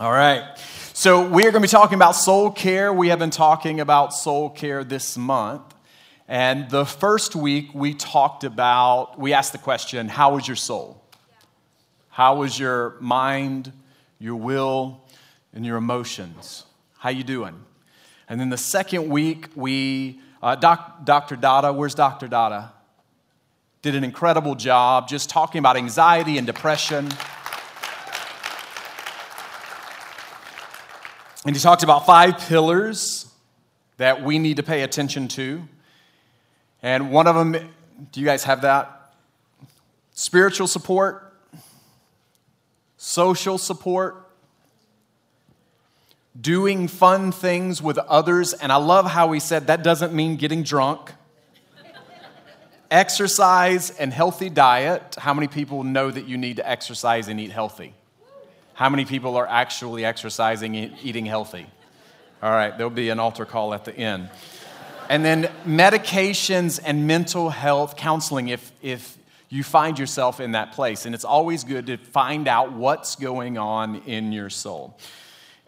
All right. So, we are going to be talking about soul care. We have been talking about soul care this month. And the first week, we talked about, we asked the question, How was your soul? How was your mind, your will, and your emotions? How you doing? And then the second week, we, uh, doc, Dr. Dada, where's Dr. Dada? Did an incredible job just talking about anxiety and depression. And he talked about five pillars that we need to pay attention to. And one of them, do you guys have that? Spiritual support, social support, doing fun things with others. And I love how he said that doesn't mean getting drunk. exercise and healthy diet. How many people know that you need to exercise and eat healthy? How many people are actually exercising eating healthy? All right, there'll be an altar call at the end. And then medications and mental health counseling if, if you find yourself in that place. And it's always good to find out what's going on in your soul.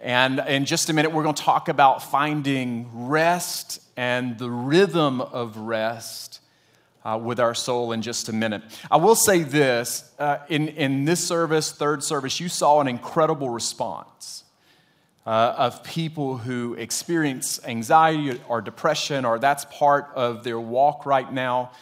And in just a minute, we're going to talk about finding rest and the rhythm of rest uh, with our soul in just a minute. I will say this uh, in, in this service, third service, you saw an incredible response. Uh, of people who experience anxiety or depression, or that's part of their walk right now.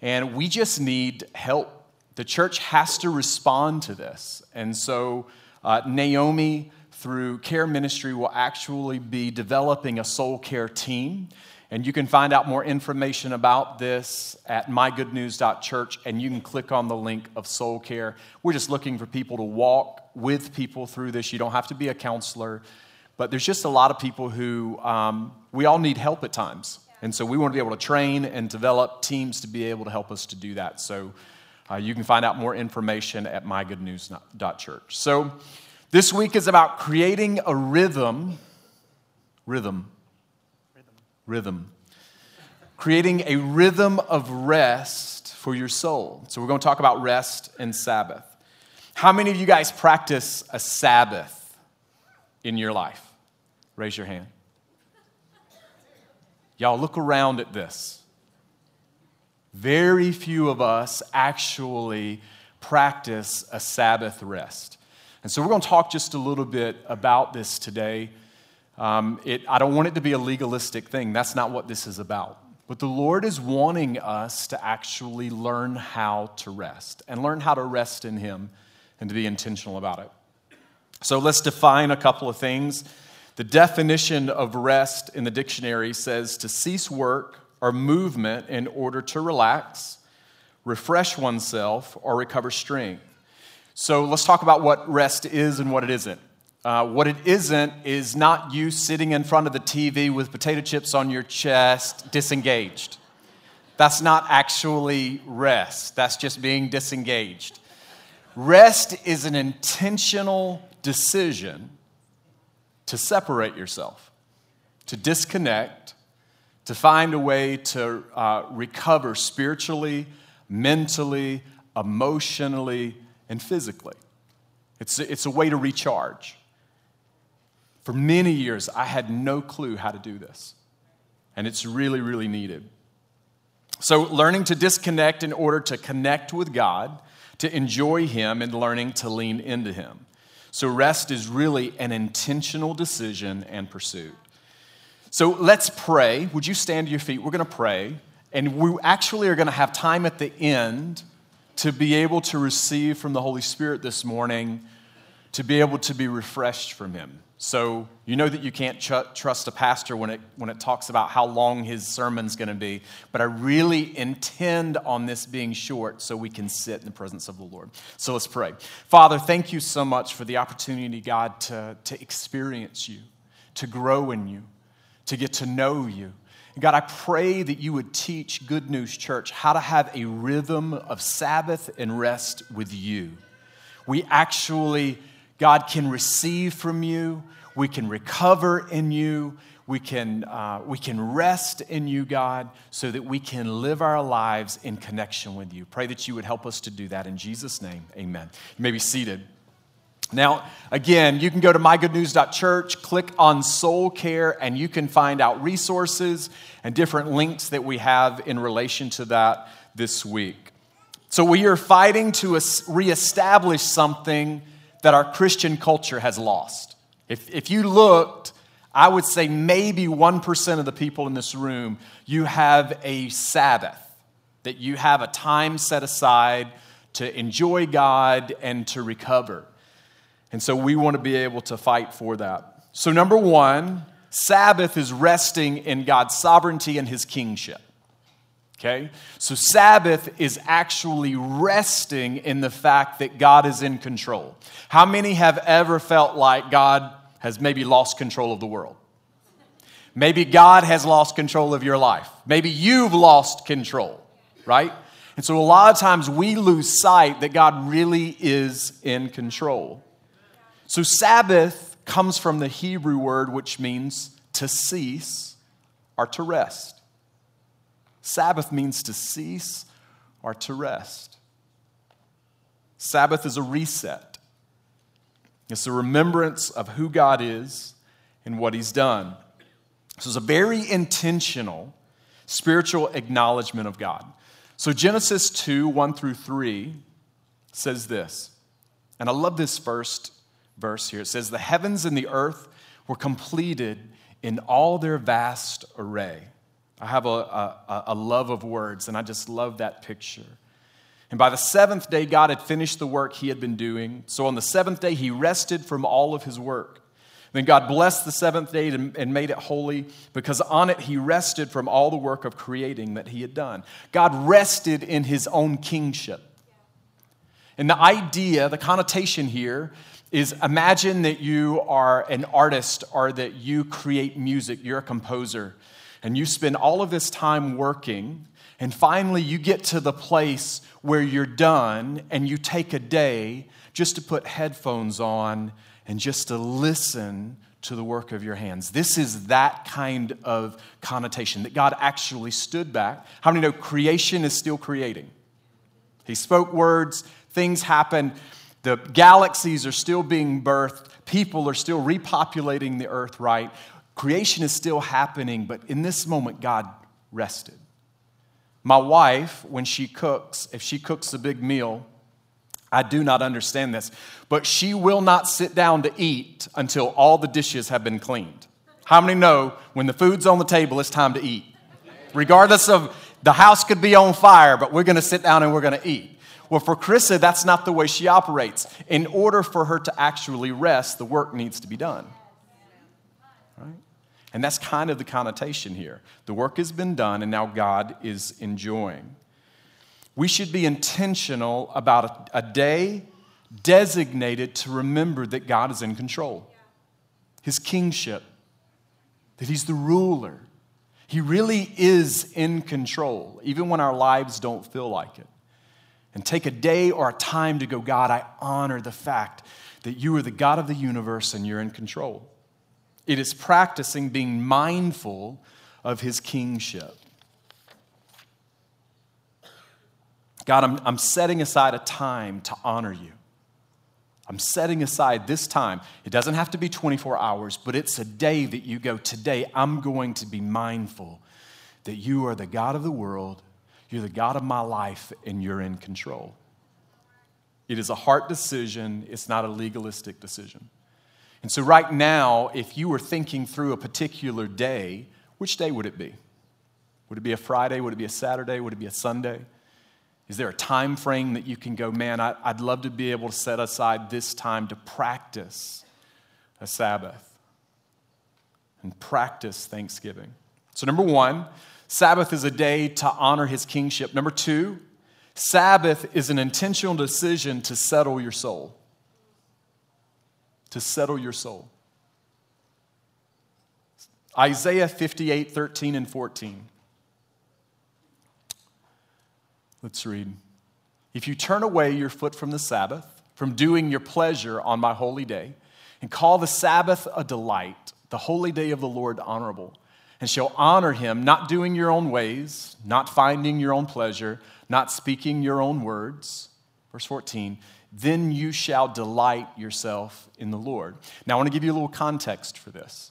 And we just need help. The church has to respond to this. And so, uh, Naomi, through care ministry, will actually be developing a soul care team. And you can find out more information about this at mygoodnews.church, and you can click on the link of Soul Care. We're just looking for people to walk with people through this. You don't have to be a counselor, but there's just a lot of people who um, we all need help at times. And so we want to be able to train and develop teams to be able to help us to do that. So uh, you can find out more information at mygoodnews.church. So this week is about creating a rhythm, rhythm rhythm. Creating a rhythm of rest for your soul. So, we're going to talk about rest and Sabbath. How many of you guys practice a Sabbath in your life? Raise your hand. Y'all, look around at this. Very few of us actually practice a Sabbath rest. And so, we're going to talk just a little bit about this today. Um, it, I don't want it to be a legalistic thing. That's not what this is about. But the Lord is wanting us to actually learn how to rest and learn how to rest in Him and to be intentional about it. So let's define a couple of things. The definition of rest in the dictionary says to cease work or movement in order to relax, refresh oneself, or recover strength. So let's talk about what rest is and what it isn't. Uh, what it isn't is not you sitting in front of the TV with potato chips on your chest, disengaged. That's not actually rest, that's just being disengaged. Rest is an intentional decision to separate yourself, to disconnect, to find a way to uh, recover spiritually, mentally, emotionally, and physically. It's, it's a way to recharge. For many years, I had no clue how to do this. And it's really, really needed. So, learning to disconnect in order to connect with God, to enjoy Him, and learning to lean into Him. So, rest is really an intentional decision and pursuit. So, let's pray. Would you stand to your feet? We're going to pray. And we actually are going to have time at the end to be able to receive from the Holy Spirit this morning, to be able to be refreshed from Him. So you know that you can't ch- trust a pastor when it, when it talks about how long his sermon's going to be. But I really intend on this being short so we can sit in the presence of the Lord. So let's pray. Father, thank you so much for the opportunity, God, to, to experience you, to grow in you, to get to know you. God, I pray that you would teach Good News Church how to have a rhythm of Sabbath and rest with you. We actually God can receive from you. We can recover in you. We can, uh, we can rest in you, God, so that we can live our lives in connection with you. Pray that you would help us to do that in Jesus' name. Amen. You may be seated. Now, again, you can go to mygoodnews.church, click on soul care, and you can find out resources and different links that we have in relation to that this week. So, we are fighting to reestablish something that our Christian culture has lost. If, if you looked, I would say maybe 1% of the people in this room, you have a Sabbath, that you have a time set aside to enjoy God and to recover. And so we want to be able to fight for that. So, number one, Sabbath is resting in God's sovereignty and his kingship. Okay? So, Sabbath is actually resting in the fact that God is in control. How many have ever felt like God has maybe lost control of the world? Maybe God has lost control of your life. Maybe you've lost control, right? And so, a lot of times we lose sight that God really is in control. So, Sabbath comes from the Hebrew word which means to cease or to rest. Sabbath means to cease or to rest. Sabbath is a reset, it's a remembrance of who God is and what He's done. So, it's a very intentional spiritual acknowledgement of God. So, Genesis 2 1 through 3 says this, and I love this first verse here. It says, The heavens and the earth were completed in all their vast array. I have a, a, a, love of words, and I just love that picture. And by the seventh day, God had finished the work he had been doing. So on the seventh day, he rested from all of his work. Then God blessed the seventh day and made it holy because on it he rested from all the work of creating that he had done. God rested in his own kingship. And the idea, the connotation here is imagine that you are an artist or that you create music, you're a composer, and you spend all of this time working, and finally you get to the place where you're done and you take a day just to put headphones on and just to listen to the work of your hands. This is that kind of connotation that God actually stood back. How many know creation is still creating? He spoke words, things happened. The galaxies are still being birthed, people are still repopulating the earth, right? Creation is still happening, but in this moment, God rested. My wife, when she cooks, if she cooks a big meal, I do not understand this, but she will not sit down to eat until all the dishes have been cleaned. How many know when the food's on the table, it's time to eat? Regardless of the house could be on fire, but we're gonna sit down and we're gonna eat. Well, for Carissa, that's not the way she operates. In order for her to actually rest, the work needs to be done. And that's kind of the connotation here. The work has been done, and now God is enjoying. We should be intentional about a, a day designated to remember that God is in control, His kingship, that He's the ruler. He really is in control, even when our lives don't feel like it and take a day or a time to go, God, I honor the fact that you are the God of the universe and you're in control. It is practicing being mindful of his kingship. God, I'm, I'm setting aside a time to honor you. I'm setting aside this time. It doesn't have to be 24 hours, but it's a day that you go, today I'm going to be mindful that you are the God of the world you're the God of my life, and you're in control. It is a heart decision, it's not a legalistic decision. And so, right now, if you were thinking through a particular day, which day would it be? Would it be a Friday? Would it be a Saturday? Would it be a Sunday? Is there a time frame that you can go, man, I, would love to be able to set aside this time to practice a Sabbath and practice Thanksgiving? So, number one, Sabbath is a day to honor his kingship. Number two, Sabbath is an intentional decision to settle your soul. To settle your soul. Isaiah 58, 13 and 14. Let's read. If you turn away your foot from the Sabbath, from doing your pleasure on my holy day, and call the Sabbath a delight, the holy day of the Lord honorable, and shall honor him, not doing your own ways, not finding your own pleasure, not speaking your own words. Verse 14, then you shall delight yourself in the Lord. Now, I want to give you a little context for this.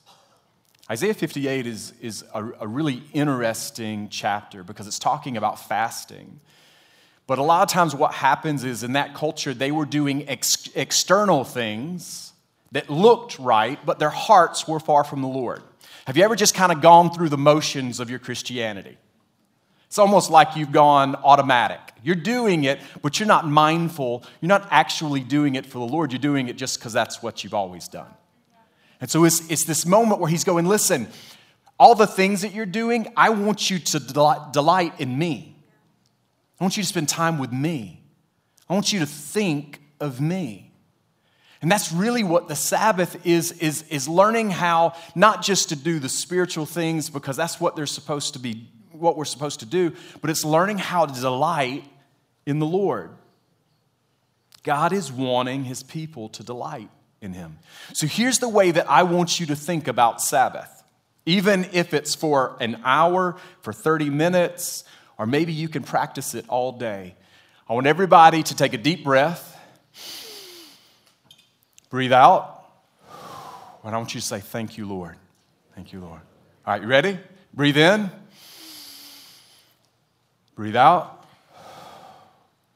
Isaiah 58 is, is a, a really interesting chapter because it's talking about fasting. But a lot of times, what happens is in that culture, they were doing ex- external things that looked right, but their hearts were far from the Lord. Have you ever just kind of gone through the motions of your Christianity? It's almost like you've gone automatic. You're doing it, but you're not mindful. You're not actually doing it for the Lord. You're doing it just because that's what you've always done. And so it's, it's this moment where he's going, listen, all the things that you're doing, I want you to delight in me. I want you to spend time with me. I want you to think of me. And that's really what the Sabbath is, is, is learning how not just to do the spiritual things because that's what they're supposed to be, what we're supposed to do, but it's learning how to delight in the Lord. God is wanting his people to delight in him. So here's the way that I want you to think about Sabbath. Even if it's for an hour, for 30 minutes, or maybe you can practice it all day. I want everybody to take a deep breath, breathe out, and I want you to say, Thank you, Lord. Thank you, Lord. All right, you ready? Breathe in, breathe out.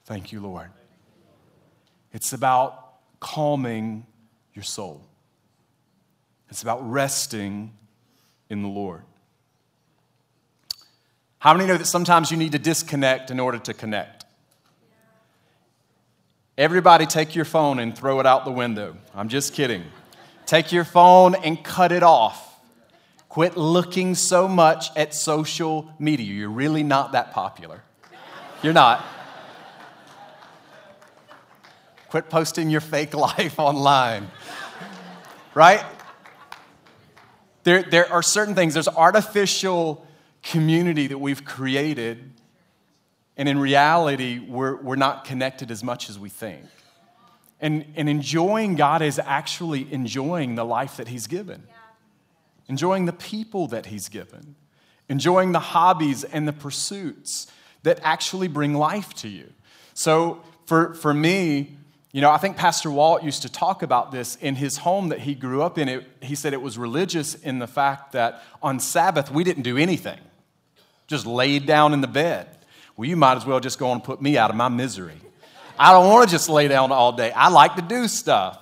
Thank you, Lord. It's about calming your soul, it's about resting in the Lord. How many know that sometimes you need to disconnect in order to connect? Everybody take your phone and throw it out the window. I'm just kidding. Take your phone and cut it off. Quit looking so much at social media. You're really not that popular. You're not. Quit posting your fake life online. Right? There, there are certain things, there's artificial community that we've created, and in reality, we're, we're not connected as much as we think. And, and enjoying God is actually enjoying the life that He's given, enjoying the people that He's given, enjoying the hobbies and the pursuits that actually bring life to you. So, for, for me, you know, I think Pastor Walt used to talk about this in his home that he grew up in. It, he said it was religious in the fact that on Sabbath we didn't do anything just laid down in the bed. Well, you might as well just go and put me out of my misery. I don't want to just lay down all day. I like to do stuff.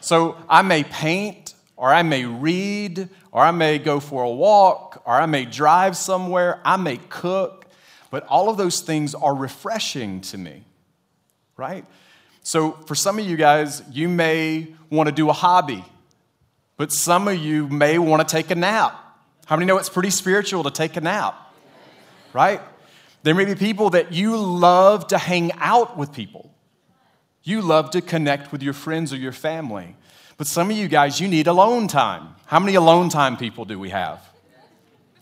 So I may paint, or I may read, or I may go for a walk, or I may drive somewhere, I may cook, but all of those things are refreshing to me, right? So for some of you guys, you may want to do a hobby, but some of you may want to take a nap. How many know it's pretty spiritual to take a nap? right? There may be people that you love to hang out with people. You love to connect with your friends or your family. But some of you guys, you need alone time. How many alone time people do we have?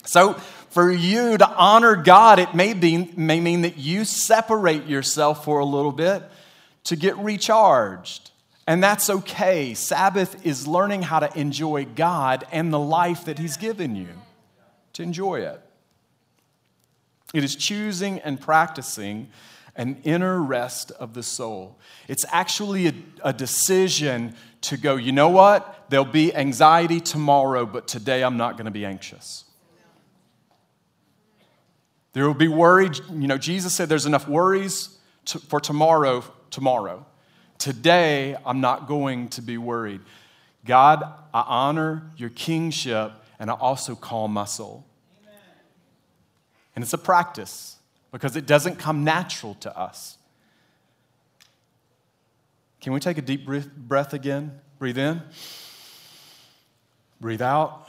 So, for you to honor God, it may, be, may mean that you separate yourself for a little bit to get recharged. And that's okay. Sabbath is learning how to enjoy God and the life that He's given you, to enjoy it. It is choosing and practicing an inner rest of the soul. It's actually a, a, decision to go, you know what? There'll be anxiety tomorrow, but today I'm not going to be anxious. There will be worry. You know, Jesus said there's enough worries to, for tomorrow, tomorrow. Today, I'm not going to be worried. God, I honor your kingship and I also calm my soul. And it's a practice because it doesn't come natural to us. Can we take a deep breath again? Breathe in, breathe out.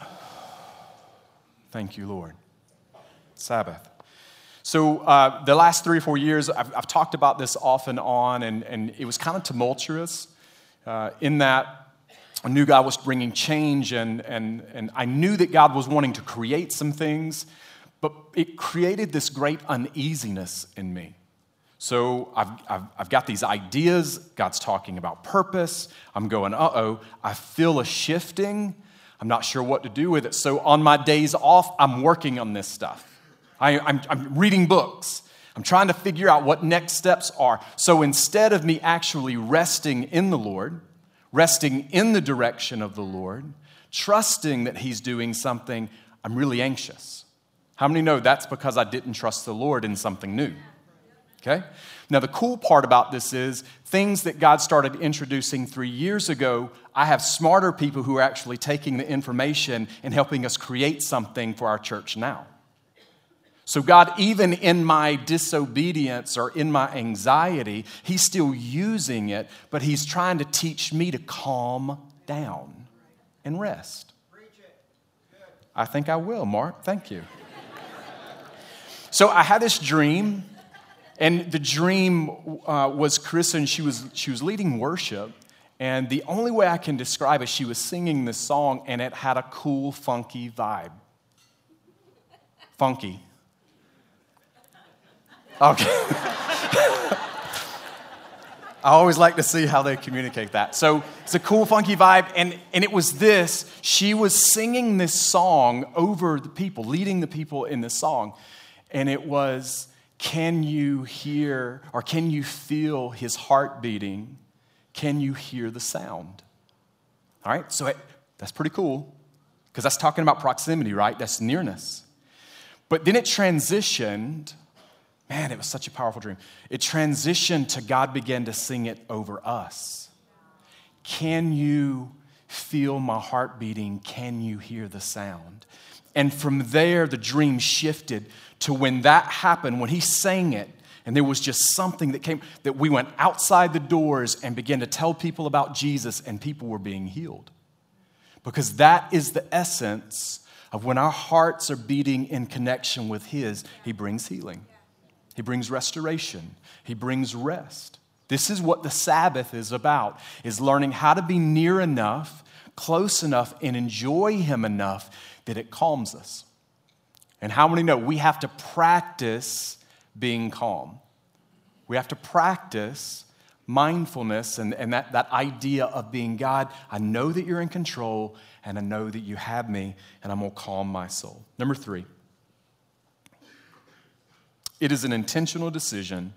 Thank you, Lord. Sabbath. So, uh, the last three or four years, I've, I've, talked about this off and on, and, and it was kind of tumultuous uh, in that I knew God was bringing change, and, and, and I knew that God was wanting to create some things. But it created this great uneasiness in me. So I've, I've, I've, got these ideas. God's talking about purpose. I'm going, uh oh, I feel a shifting. I'm not sure what to do with it. So on my days off, I'm working on this stuff. I, I'm, I'm reading books. I'm trying to figure out what next steps are. So instead of me actually resting in the Lord, resting in the direction of the Lord, trusting that He's doing something, I'm really anxious. How many know that's because I didn't trust the Lord in something new? Okay? Now, the cool part about this is things that God started introducing three years ago, I have smarter people who are actually taking the information and helping us create something for our church now. So, God, even in my disobedience or in my anxiety, He's still using it, but He's trying to teach me to calm down and rest. I think I will, Mark. Thank you. So, I had this dream, and the dream uh, was Chris, and she was, she was leading worship. And the only way I can describe it, she was singing this song, and it had a cool, funky vibe. Funky. Okay. I always like to see how they communicate that. So it's a cool, funky vibe. And, and it was this she was singing this song over the people, leading the people in this song. And it was, Can you hear or can you feel his heart beating? Can you hear the sound? All right, so it, that's pretty cool because that's talking about proximity, right? That's nearness. But then it transitioned Man, it was such a powerful dream. It transitioned to God began to sing it over us. Can you feel my heart beating? Can you hear the sound? And from there, the dream shifted to when that happened, when he sang it, and there was just something that came that we went outside the doors and began to tell people about Jesus, and people were being healed. Because that is the essence of when our hearts are beating in connection with His, He brings healing. He brings restoration. He brings rest. This is what the Sabbath is about, is learning how to be near enough, close enough, and enjoy Him enough that it calms us. And how many know we have to practice being calm? We have to practice mindfulness and, and that, that idea of being God. I know that you're in control, and I know that you have me, and I'm going to calm my soul. Number three. It is an intentional decision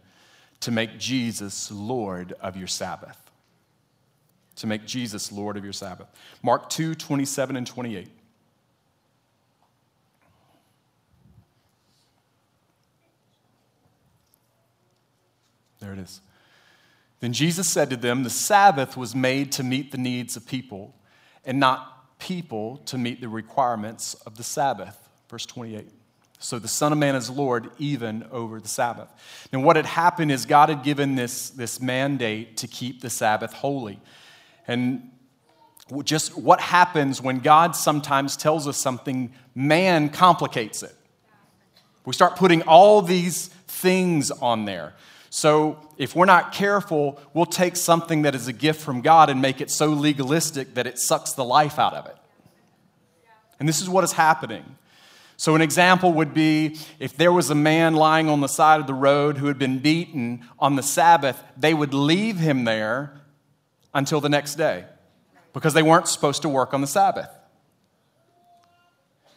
to make Jesus Lord of your Sabbath. To make Jesus Lord of your Sabbath. Mark 2 27 and 28. There it is. Then Jesus said to them, The Sabbath was made to meet the needs of people, and not people to meet the requirements of the Sabbath. Verse 28. So the Son of Man is Lord even over the Sabbath. And what had happened is God had given this, this mandate to keep the Sabbath holy. And just what happens when God sometimes tells us something, man complicates it. We start putting all these things on there. So if we're not careful, we'll take something that is a gift from God and make it so legalistic that it sucks the life out of it. And this is what is happening. So, an example would be if there was a man lying on the side of the road who had been beaten on the Sabbath, they would leave him there until the next day because they weren't supposed to work on the Sabbath.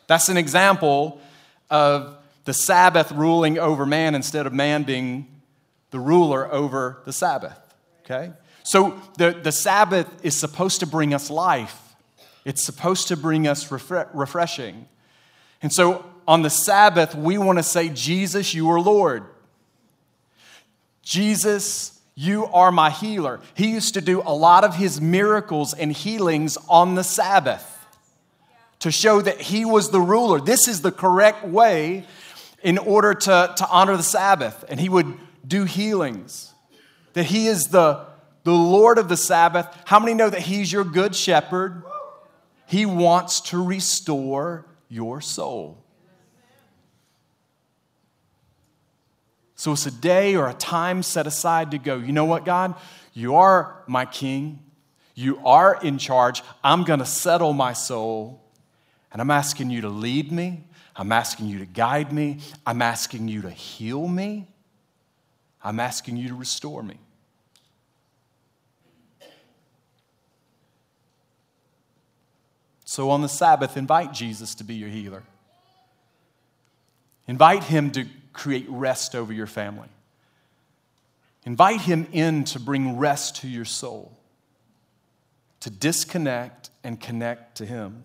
That's an example of the Sabbath ruling over man instead of man being the ruler over the Sabbath. Okay? So the, the Sabbath is supposed to bring us life, it's supposed to bring us refre- refreshing. And so on the Sabbath, we want to say, Jesus, you are Lord. Jesus, you are my healer. He used to do a lot of his miracles and healings on the Sabbath to show that he was the ruler. This is the correct way in order to, to honor the Sabbath. And he would do healings. That he is the, the Lord of the Sabbath. How many know that he's your good shepherd? He wants to restore your soul. So it's a day or a time set aside to go, you know what, God? You are my king. You are in charge. I'm going to settle my soul. And I'm asking you to lead me. I'm asking you to guide me. I'm asking you to heal me. I'm asking you to restore me. So on the Sabbath, invite Jesus to be your healer. Invite Him to create rest over your family. Invite Him in to bring rest to your soul, to disconnect and connect to Him.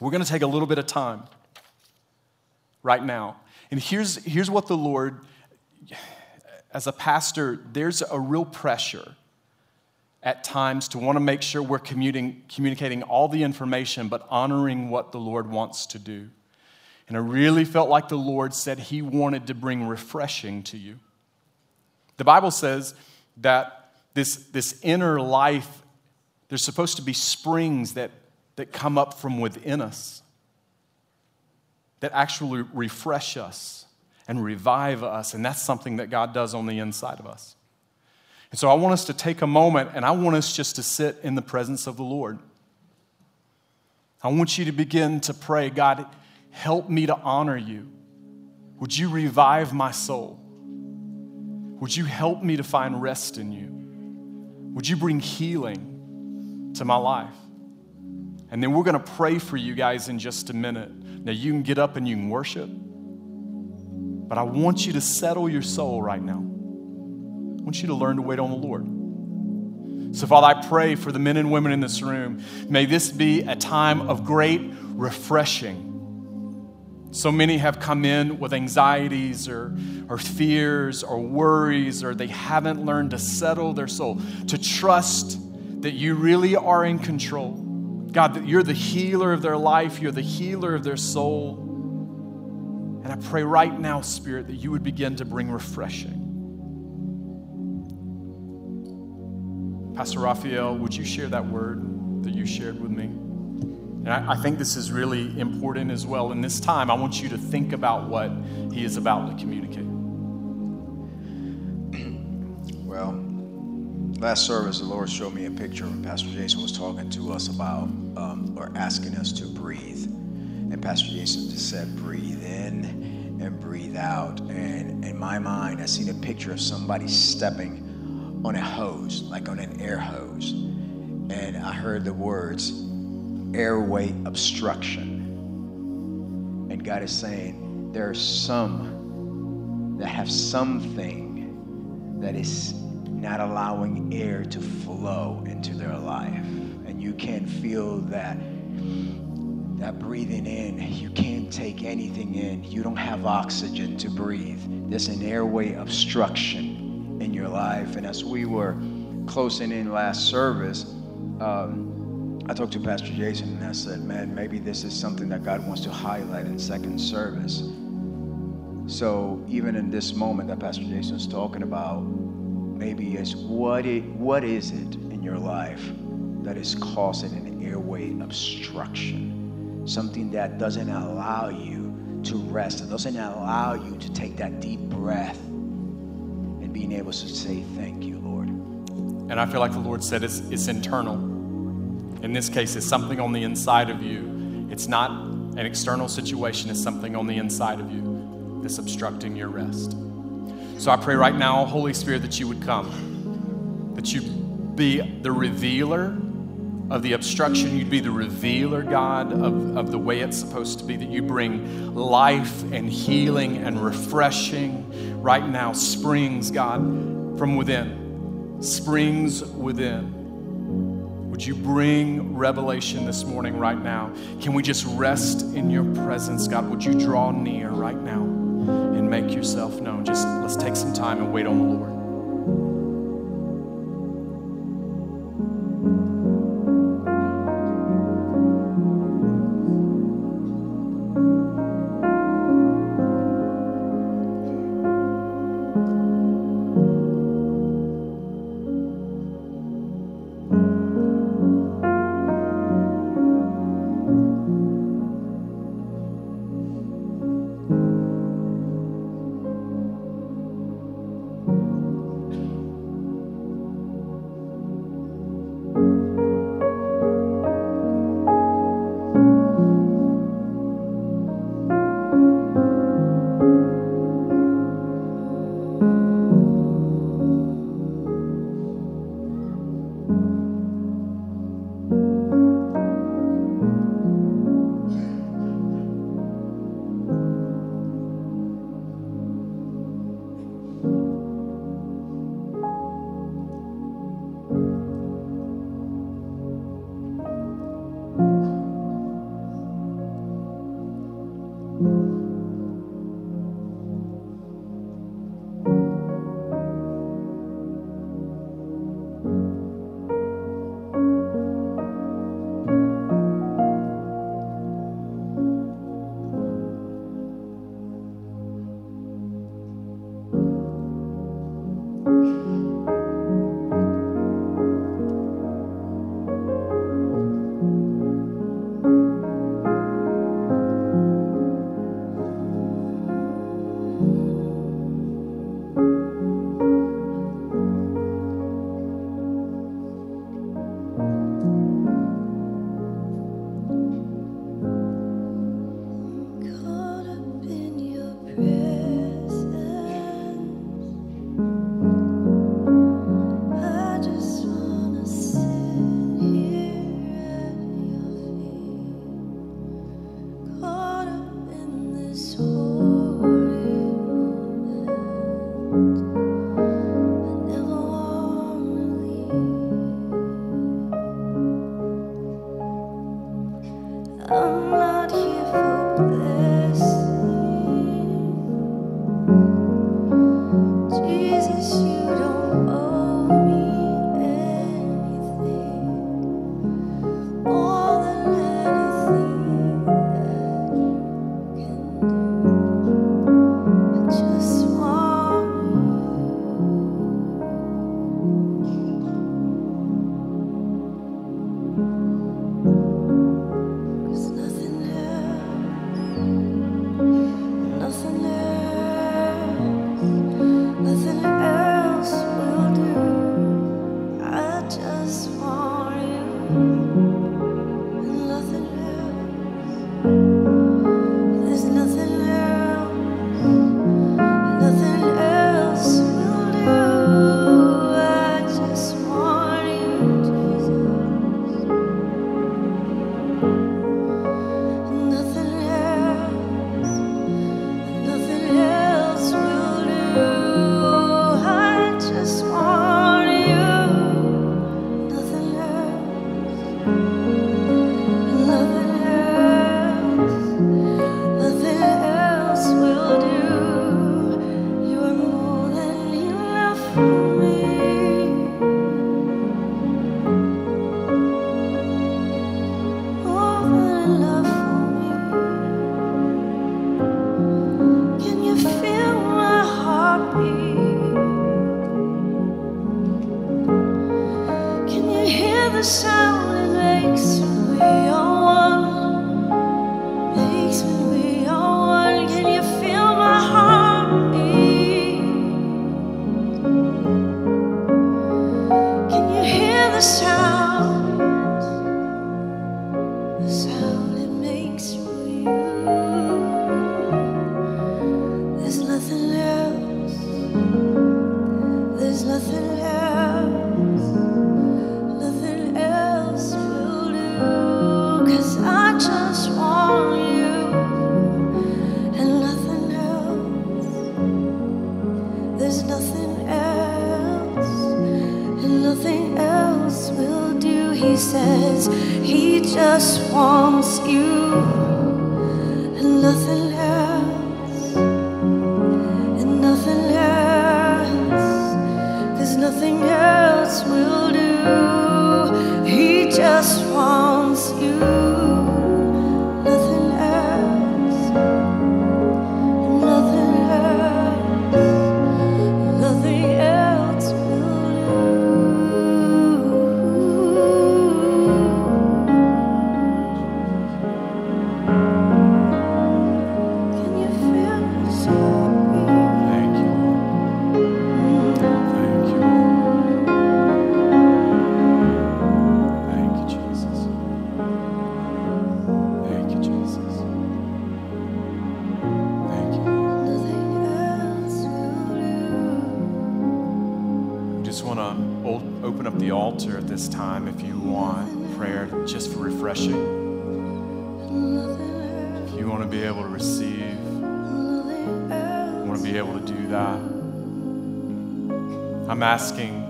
We're going to take a little bit of time right now. And here's, here's what the Lord, as a pastor, there's a real pressure at times to want to make sure we're communicating all the information, but honoring what the Lord wants to do. And I really felt like the Lord said He wanted to bring refreshing to you. The Bible says that this, this inner life, there's supposed to be springs that, that come up from within us that actually refresh us and revive us. And that's something that God does on the inside of us. And so I want us to take a moment and I want us just to sit in the presence of the Lord. I want you to begin to pray, God, help me to honor you. Would you revive my soul? Would you help me to find rest in you? Would you bring healing to my life? And then we're going to pray for you guys in just a minute. Now, you can get up and you can worship, but I want you to settle your soul right now. I want you to learn to wait on the Lord. So, Father, I pray for the men and women in this room. May this be a time of great refreshing. So many have come in with anxieties or, or fears or worries, or they haven't learned to settle their soul, to trust that you really are in control God, that you're the healer of their life, you're the healer of their soul. And I pray right now, Spirit, that you would begin to bring refreshing. Pastor Raphael, would you share that word that you shared with me? And I, I, think this is really important as well. In this time, I want you to think about what he is about to communicate. Well, last service, the Lord showed me a picture, when Pastor Jason was talking to us about um, or asking us to breathe. And Pastor Jason just said, breathe in and breathe out. And in my mind, I seen a picture of somebody stepping on a hose, like on an air hose. And I heard the words, airway obstruction. And God is saying, there are some that have something that is not allowing air to flow into their life. And you can feel that that breathing in, you can't take anything in. You don't have oxygen to breathe. There's an airway obstruction in your life. And as we were closing in last service, um, I talked to Pastor Jason and I said, man, maybe this is something that God wants to highlight in second service. So even in this moment that Pastor Jason's talking about, maybe it's what, it, what is it in your life that is causing an airway obstruction? Something that doesn't allow you to rest, it doesn't allow you to take that deep breath and being able to say, Thank you, Lord. And I feel like the Lord said it's, it's internal. In this case, it's something on the inside of you. It's not an external situation, it's something on the inside of you that's obstructing your rest. So I pray right now, Holy Spirit, that you would come, that you be the revealer of the obstruction. You'd be the revealer, God, of, of the way it's supposed to be, that you bring life and healing and refreshing right now, springs, God, from within. Springs within. Would you bring revelation this morning, right now? Can we just rest in your presence, God? Would you draw near right now? and make yourself known. Just let's take some time and wait on the Lord.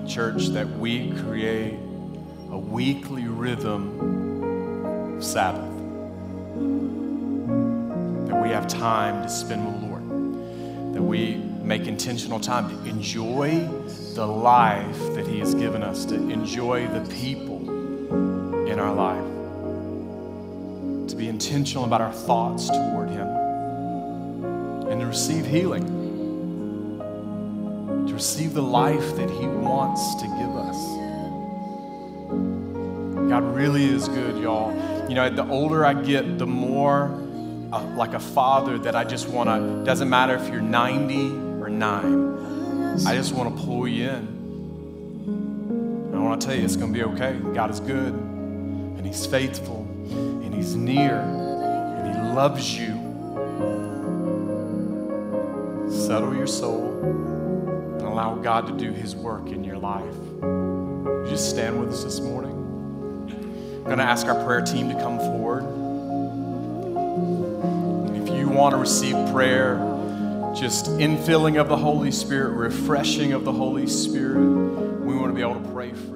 Church, that we create a weekly rhythm of Sabbath. That we have time to spend with the Lord. That we make intentional time to enjoy the life that He has given us, to enjoy the people in our life, to be intentional about our thoughts toward Him, and to receive healing, receive the life that He wants to give us. God really is good, y'all. You know, the older I get, the more uh, like a father that I just want to, doesn't matter if you're 90 or 9, I just want to pull you in. I want to tell you, it's going to be okay. God is good, and He's faithful, and He's near, and He loves you. Settle your soul and allow God to do His work in your life. You just stand with us this morning? I'm going to ask our prayer team to come forward. If you want to receive prayer, just infilling of the Holy Spirit, refreshing of the Holy Spirit, we want to be able to pray for you.